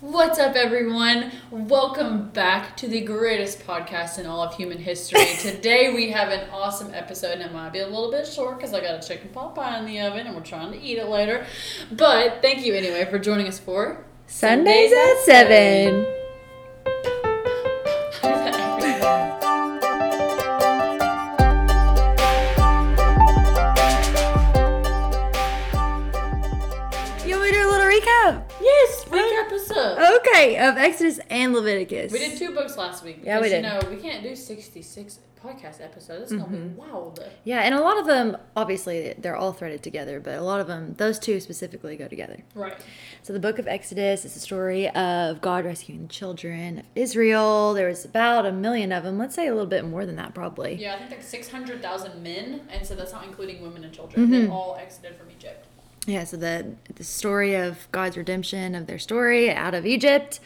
What's up, everyone? Welcome back to the greatest podcast in all of human history. Today we have an awesome episode, and it might be a little bit short because I got a chicken pot pie in the oven and we're trying to eat it later. But thank you anyway for joining us for Sundays, Sundays at 7. 7. Recap us up. Okay, of Exodus and Leviticus. We did two books last week. Yeah, we did. You know, we can't do 66 podcast episodes. It's going to be mm-hmm. wild. Yeah, and a lot of them, obviously, they're all threaded together, but a lot of them, those two specifically go together. Right. So the book of Exodus is a story of God rescuing the children of Israel. There was about a million of them. Let's say a little bit more than that, probably. Yeah, I think like 600,000 men, and so that's not including women and children. Mm-hmm. They all exited from Egypt. Yeah, so the the story of God's redemption of their story out of Egypt,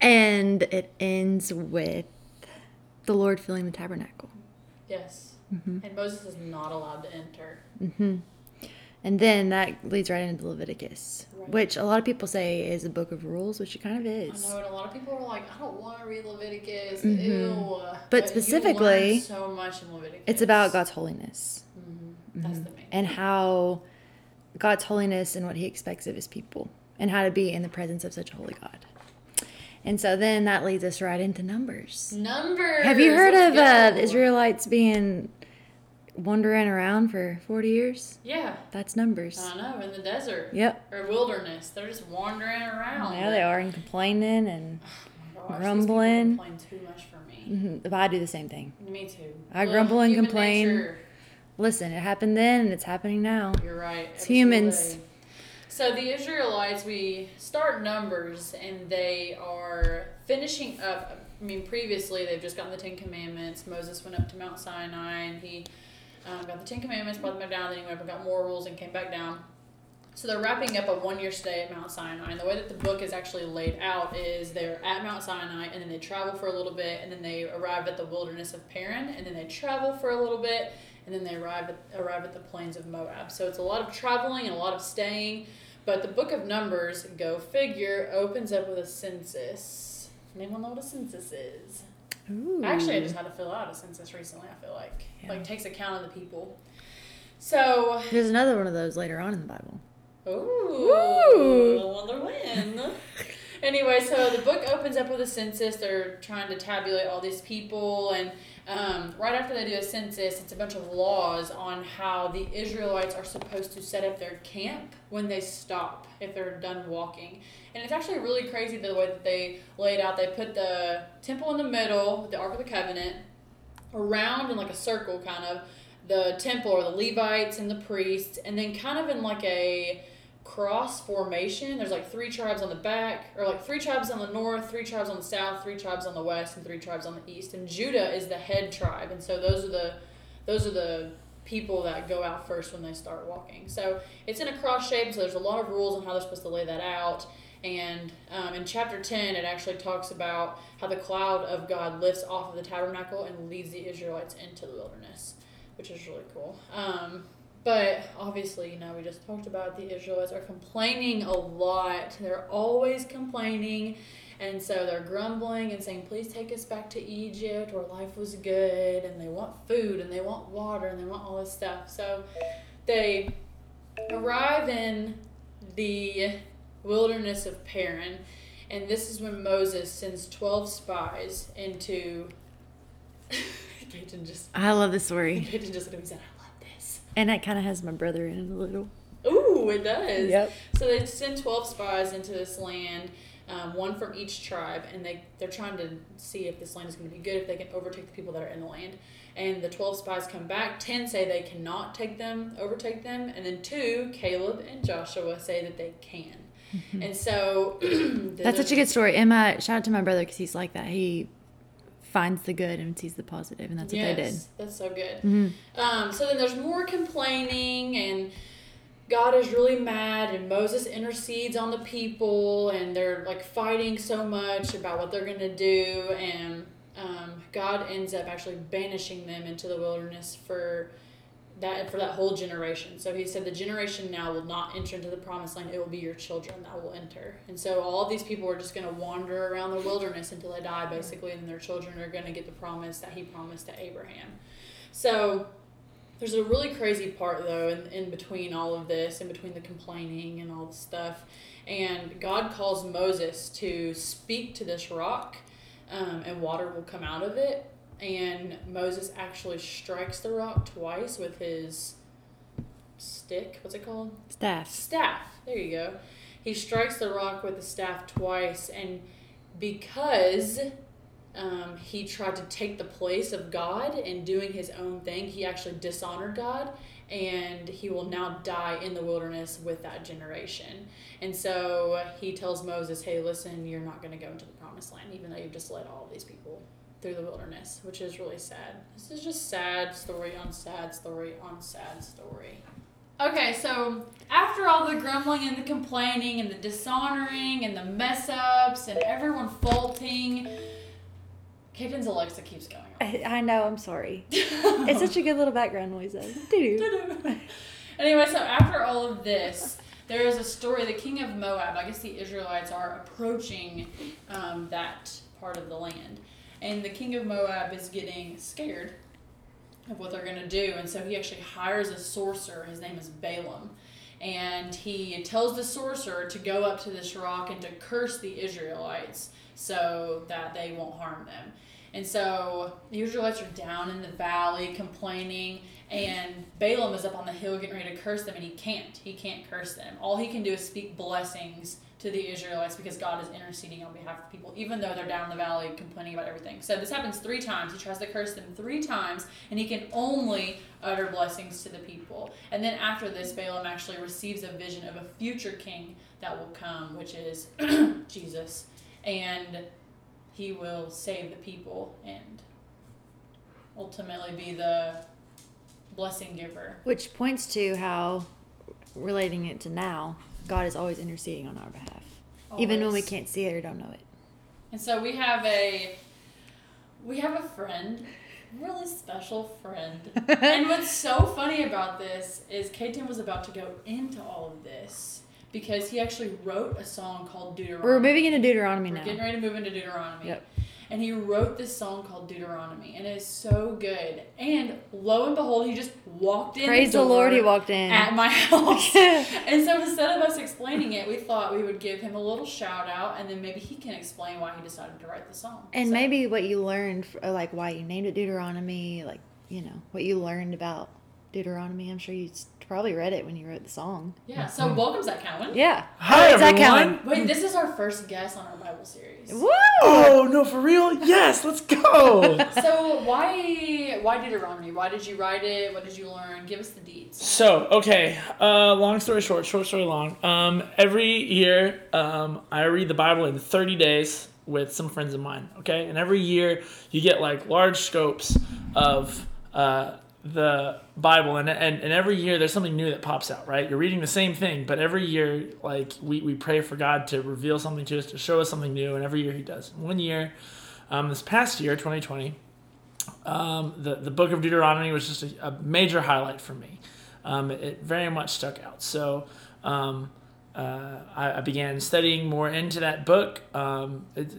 and it ends with the Lord filling the tabernacle, Yes. Mm-hmm. And Moses is not allowed to enter. Mm-hmm. and then that leads right into Leviticus, Right. which a lot of people say is a book of rules, which it kind of is. I know, and a lot of people are like, I don't want to read Leviticus. Ew. But you specifically, so much in Leviticus. It's about God's holiness That's the main. and how God's holiness and what He expects of His people, and how to be in the presence of such a holy God. And so then that leads us right into Numbers. Numbers. Have you heard of uh, Israelites being wandering around for 40 years? Yeah. That's numbers. I know, in the desert. Yep. Or wilderness. They're just wandering around. Yeah, they are and complaining and Oh gosh, grumbling. complain too much for me. mhm, but I do the same thing. Me too. I Ugh, grumble and complain. nature. Listen, it happened then and it's happening now. You're right. It's humans. So the Israelites, we start Numbers, and they are finishing up. I mean, previously they've just gotten the Ten Commandments. Moses went up to Mount Sinai, and he um, got the Ten Commandments, brought them down. Then he went up and got more rules and came back down. So they're wrapping up a one-year stay at Mount Sinai, and the way that the book is actually laid out is they're at Mount Sinai, and then they travel for a little bit, and then they arrive at the wilderness of Paran, and then they travel for a little bit, and then they arrive at arrive at the plains of Moab. So it's a lot of traveling and a lot of staying. But the book of Numbers, go figure, opens up with a census. Anyone know what a census is? Ooh. Actually, I just had to fill out a census recently. I feel like Yeah. like takes account of the people. So, There's another one of those later on in the Bible. ooh, Ooh. I wonder when. anyway, so the book opens up with a census. They're trying to tabulate all these people, and um, right after they do a census, it's a bunch of laws on how the Israelites are supposed to set up their camp when they stop if they're done walking. And it's actually really crazy the way that they lay it out. They put the temple in the middle, the Ark of the Covenant, around in like a circle, kind of the temple or the Levites and the priests, and then kind of in like a cross formation. There's like three tribes on the back, or like three tribes on the north, three tribes on the south, three tribes on the west, and three tribes on the east. And Judah is the head tribe, and so those are the those are the people that go out first when they start walking. So it's in a cross shape, so there's a lot of rules on how they're supposed to lay that out. And um, in chapter 10, it actually talks about how the cloud of God lifts off of the tabernacle and leads the Israelites into the wilderness, which is really cool. Um, but obviously, you know, we just talked about the Israelites are complaining a lot. They're always complaining. And so they're grumbling and saying, please take us back to Egypt where life was good. And they want food and they want water and they want all this stuff. So they arrive in the wilderness of Paran. And this is when Moses sends 12 spies into. Just. I love this story. Gaten just said, I love this. And it kind of has my brother in it a little. Ooh, it does. Yep. So they send twelve spies into this land, um, one from each tribe, and they they're trying to see if this land is going to be good, if they can overtake the people that are in the land. And the twelve spies come back. Ten say they cannot take them, overtake them, and then two, Caleb and Joshua, say that they can. And so That's such a good story. Emma, shout out to my brother because he's like that. He finds the good and sees the positive, and that's what they did. That's so good. Mhm. Um, so then there's more complaining, and God is really mad, and Moses intercedes on the people, and they're like fighting so much about what they're gonna do, and um, God ends up actually banishing them into the wilderness for that for that whole generation. So he said the generation now will not enter into the promised land. It will be your children that will enter. And so all these people are just going to wander around the wilderness until they die, basically, and their children are going to get the promise that he promised to Abraham. So there's a really crazy part though in, in between all of this, in between the complaining and all the stuff. And God calls Moses to speak to this rock, um, and water will come out of it and Moses actually strikes the rock twice with his stick. What's it called? Staff. Staff. There you go. He strikes the rock with the staff twice, and because um, he tried to take the place of God and doing his own thing, he actually dishonored God, and he will now die in the wilderness with that generation. And so he tells Moses, "Hey, listen, you're not going to go into the promised land, even though you've just led all these people." Through the wilderness, which is really sad. This is just sad story on sad story on sad story. Okay, so after all the grumbling and the complaining and the dishonoring and the mess ups and everyone faulting, Caden's Alexa keeps going. I, I know, I'm sorry. it's such a good little background noise, though. Doo-doo. anyway, so after all of this, there is a story. The king of Moab, I guess the Israelites are approaching um, that part of the land and the king of Moab is getting scared of what they're going to do. And so he actually hires a sorcerer. His name is Balaam. And he tells the sorcerer to go up to this rock and to curse the Israelites so that they won't harm them. And so the Israelites are down in the valley complaining, and Balaam is up on the hill getting ready to curse them, and he can't. He can't curse them. All he can do is speak blessings to the Israelites because God is interceding on behalf of people, even though they're down in the valley complaining about everything. So this happens three times. He tries to curse them three times, and he can only utter blessings to the people. And then after this, Balaam actually receives a vision of a future king that will come, which is Jesus. And he will save the people and ultimately be the blessing giver. Which points to how, relating it to now, God is always interceding on our behalf, always. even when we can't see it or don't know it. And so we have a we have a friend, really special friend. and what's so funny about this is Katen was about to go into all of this because he actually wrote a song called Deuteronomy. We're moving into Deuteronomy We're now. Getting ready to move into Deuteronomy. Yep and he wrote this song called Deuteronomy, and it's so good. And lo and behold, he just walked in. Praise the, the Lord, he walked in at my house. and so instead of us explaining it, we thought we would give him a little shout out, and then maybe he can explain why he decided to write the song. And so. maybe what you learned, uh, like why you named it Deuteronomy, like you know what you learned about Deuteronomy. I'm sure you probably read it when you wrote the song. Yeah. So mm-hmm. welcome, Zach Cowan. Yeah. Hi, Zach everyone. Cowan. Wait, this is our first guest on our Bible series. Woo! Oh no, for real? Yes, let's go. so why why Deuteronomy? Why did you write it? What did you learn? Give us the deeds. So okay, uh, long story short, short story long. Um, every year, um, I read the Bible in 30 days with some friends of mine. Okay, and every year you get like large scopes of uh, the Bible, and, and and every year there's something new that pops out, right? You're reading the same thing, but every year, like we, we pray for God to reveal something to us, to show us something new, and every year He does. One year, um, this past year, 2020, um, the the book of Deuteronomy was just a, a major highlight for me. Um, it, very much stuck out. So. Um, uh, I, I, began studying more into that book. Um, it's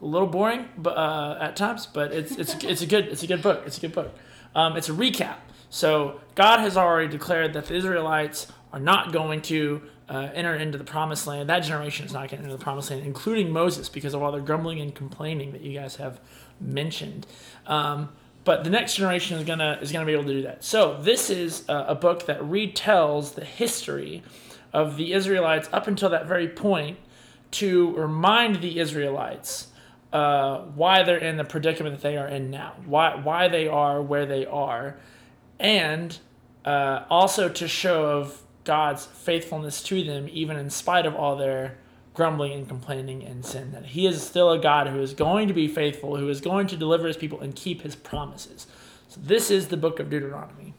a little boring, but uh, at times, but it's it's it's a good it's a good book. It's a good book. Um, it's a recap. So God has already declared that the Israelites are not going to uh, enter into the promised land. That generation is not going to enter the promised land, including Moses, because of all their grumbling and complaining that you guys have mentioned. Um, but the next generation is gonna is gonna be able to do that. So this is a, a book that retells the history of the Israelites up until that very point to remind the Israelites uh, why they're in the predicament that they are in now, why why they are where they are, and uh, also to show of God's faithfulness to them, even in spite of all their grumbling and complaining and sin. That He is still a God who is going to be faithful, who is going to deliver His people and keep His promises. So this is the book of Deuteronomy.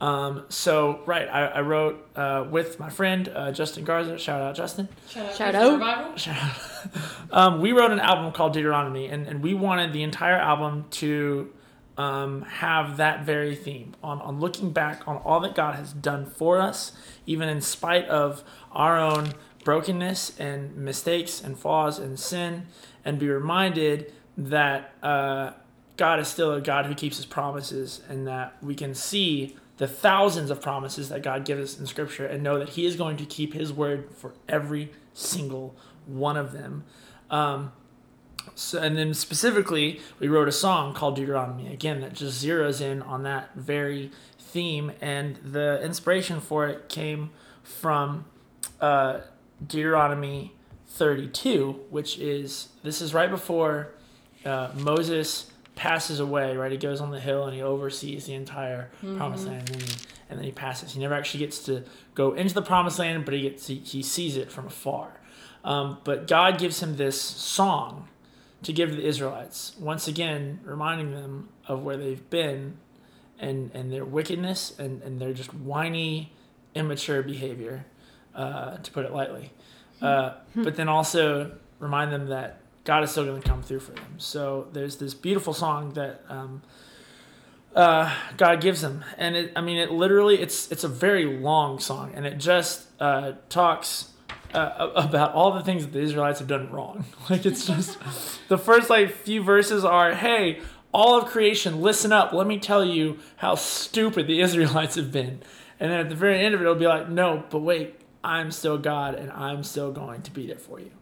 Um, so right, I, I wrote uh, with my friend uh, Justin Garza. Shout out, Justin. Shout out. Shout out. Shout out. um, we wrote an album called Deuteronomy, and, and we wanted the entire album to um, have that very theme on, on looking back on all that God has done for us, even in spite of our own brokenness and mistakes and flaws and sin, and be reminded that uh, God is still a God who keeps his promises and that we can see the thousands of promises that God gives us in Scripture and know that He is going to keep His word for every single one of them. Um, so, and then specifically, we wrote a song called Deuteronomy again that just zeroes in on that very theme, and the inspiration for it came from uh, Deuteronomy 32, which is this is right before uh, Moses passes away, right? He goes on the hill and he oversees the entire mm-hmm. promised land, and then, he, and then he passes. He never actually gets to go into the promised land, but he gets he, he sees it from afar. Um, but God gives him this song to give to the Israelites, once again reminding them of where they've been and, and their wickedness and, and their just whiny, immature behavior, uh, to put it lightly. Uh, hmm. but then also remind them that God is still going to come through for them. So there's this beautiful song that um, uh, God gives them, and it, I mean, it literally it's it's a very long song, and it just uh, talks. Uh, about all the things that the Israelites have done wrong. Like it's just the first like few verses are, "Hey, all of creation, listen up. Let me tell you how stupid the Israelites have been." And then at the very end of it, it'll be like, "No, but wait, I'm still God, and I'm still going to beat it for you."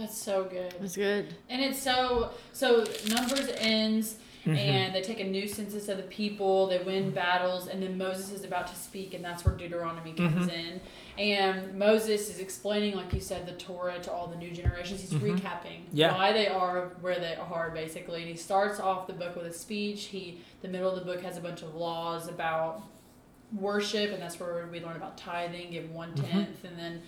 That's so good. That's good. And it's so so numbers ends mm-hmm. and they take a new census of the people, they win battles, and then Moses is about to speak and that's where Deuteronomy comes mm-hmm. in. And Moses is explaining, like you said, the Torah to all the new generations. He's mm-hmm. recapping yeah. why they are where they are, basically. And he starts off the book with a speech. He the middle of the book has a bunch of laws about worship, and that's where we learn about tithing, give one tenth, mm-hmm. and then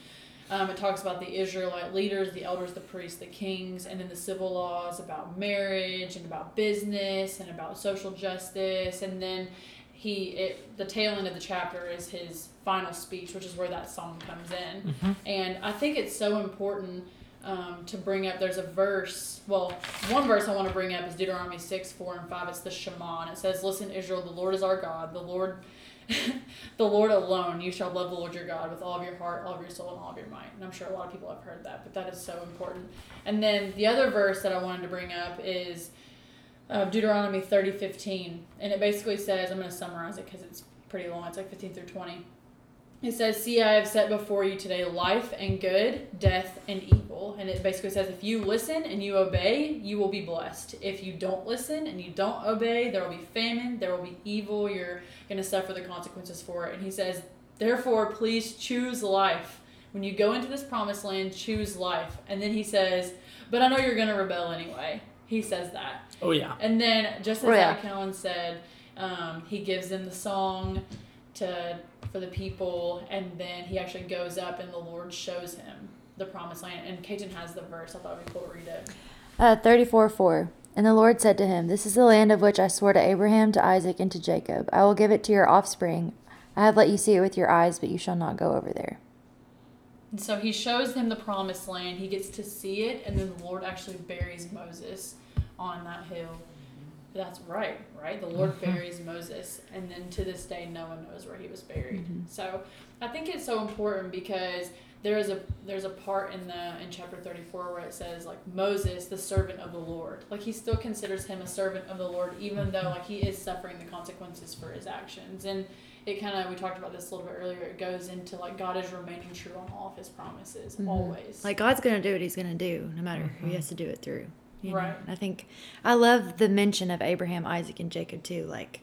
um, it talks about the Israelite leaders, the elders, the priests, the kings, and then the civil laws about marriage and about business and about social justice. And then he, it, the tail end of the chapter is his final speech, which is where that song comes in. Mm-hmm. And I think it's so important um, to bring up. There's a verse. Well, one verse I want to bring up is Deuteronomy six, four, and five. It's the Shema. And it says, "Listen, Israel, the Lord is our God. The Lord." the Lord alone, you shall love the Lord your God with all of your heart, all of your soul, and all of your mind. And I'm sure a lot of people have heard that, but that is so important. And then the other verse that I wanted to bring up is uh, Deuteronomy 30 15. And it basically says, I'm going to summarize it because it's pretty long, it's like 15 through 20. It says, See, I have set before you today life and good, death and evil. And it basically says, if you listen and you obey, you will be blessed. If you don't listen and you don't obey, there will be famine, there will be evil. You're going to suffer the consequences for it. And he says, Therefore, please choose life. When you go into this promised land, choose life. And then he says, But I know you're going to rebel anyway. He says that. Oh, yeah. And then, just as oh, yeah. Callan said, um, he gives them the song to for the people, and then he actually goes up and the Lord shows him the promised land. And Kaiten has the verse. I thought we could read it. Uh, 34 4. And the Lord said to him, This is the land of which I swore to Abraham, to Isaac, and to Jacob. I will give it to your offspring. I have let you see it with your eyes, but you shall not go over there. And so he shows him the promised land. He gets to see it, and then the Lord actually buries Moses on that hill. That's right, right? The Lord mm-hmm. buries Moses, and then to this day, no one knows where he was buried. Mm-hmm. So I think it's so important because there is a there's a part in the in chapter 34 where it says like Moses the servant of the Lord like he still considers him a servant of the Lord even though like he is suffering the consequences for his actions and it kind of we talked about this a little bit earlier it goes into like God is remaining true on all of his promises mm-hmm. always like God's gonna do what he's gonna do no matter who he mm-hmm. has to do it through right. I think I love the mention of Abraham, Isaac, and Jacob too. Like,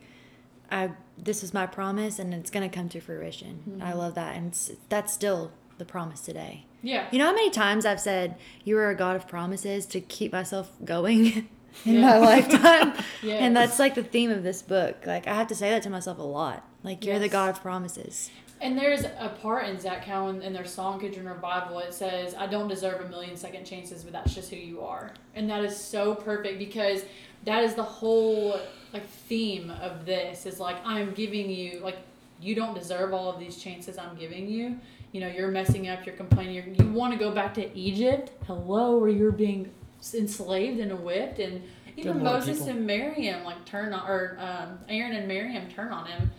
I this is my promise, and it's gonna come to fruition. Mm-hmm. I love that, and that's still the promise today. Yeah. You know how many times I've said you are a God of promises to keep myself going in yeah. my lifetime, yes. and that's like the theme of this book. Like I have to say that to myself a lot. Like you're yes. the God of promises. And there's a part in Zach Cowan in their song Kitchen Revival. It says, I don't deserve a million second chances, but that's just who you are. And that is so perfect because that is the whole like theme of this is like I'm giving you like you don't deserve all of these chances I'm giving you. You know, you're messing up, you're complaining, you're, you want to go back to Egypt. Hello, where you're being enslaved and whipped and even Moses and Miriam like turn on, or um, Aaron and Miriam turn on him,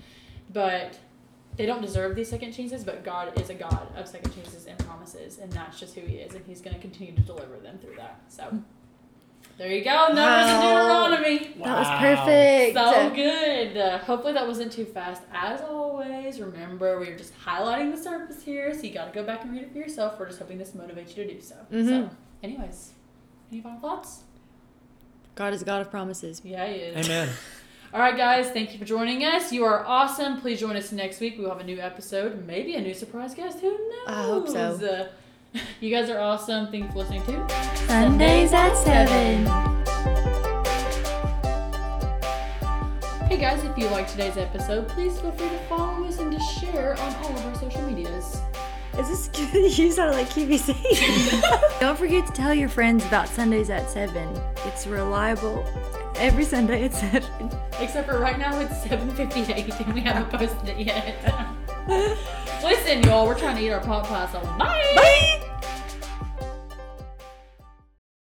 but they don't deserve these second chances. But God is a God of second chances and promises, and that's just who He is, and He's going to continue to deliver them through that. So. There you go, numbers wow. and Deuteronomy. Wow. That was perfect. So good. Uh, hopefully that wasn't too fast. As always, remember we are just highlighting the surface here, so you got to go back and read it for yourself. We're just hoping this motivates you to do so. Mm-hmm. So, anyways, any final thoughts? God is a God of promises. Yeah, He is. Amen. All right, guys, thank you for joining us. You are awesome. Please join us next week. We will have a new episode, maybe a new surprise guest. Who knows? I hope so. Uh, you guys are awesome. Thank you for listening to Sundays at 7. Hey guys, if you liked today's episode, please feel free to follow us and to share on all of our social medias. Is this good? you sound like QVC? Don't forget to tell your friends about Sundays at 7. It's reliable every Sunday at 7. Except for right now it's 7.58 and we haven't posted it yet. Listen, y'all, we're trying to eat our pot pie, so bye! Bye!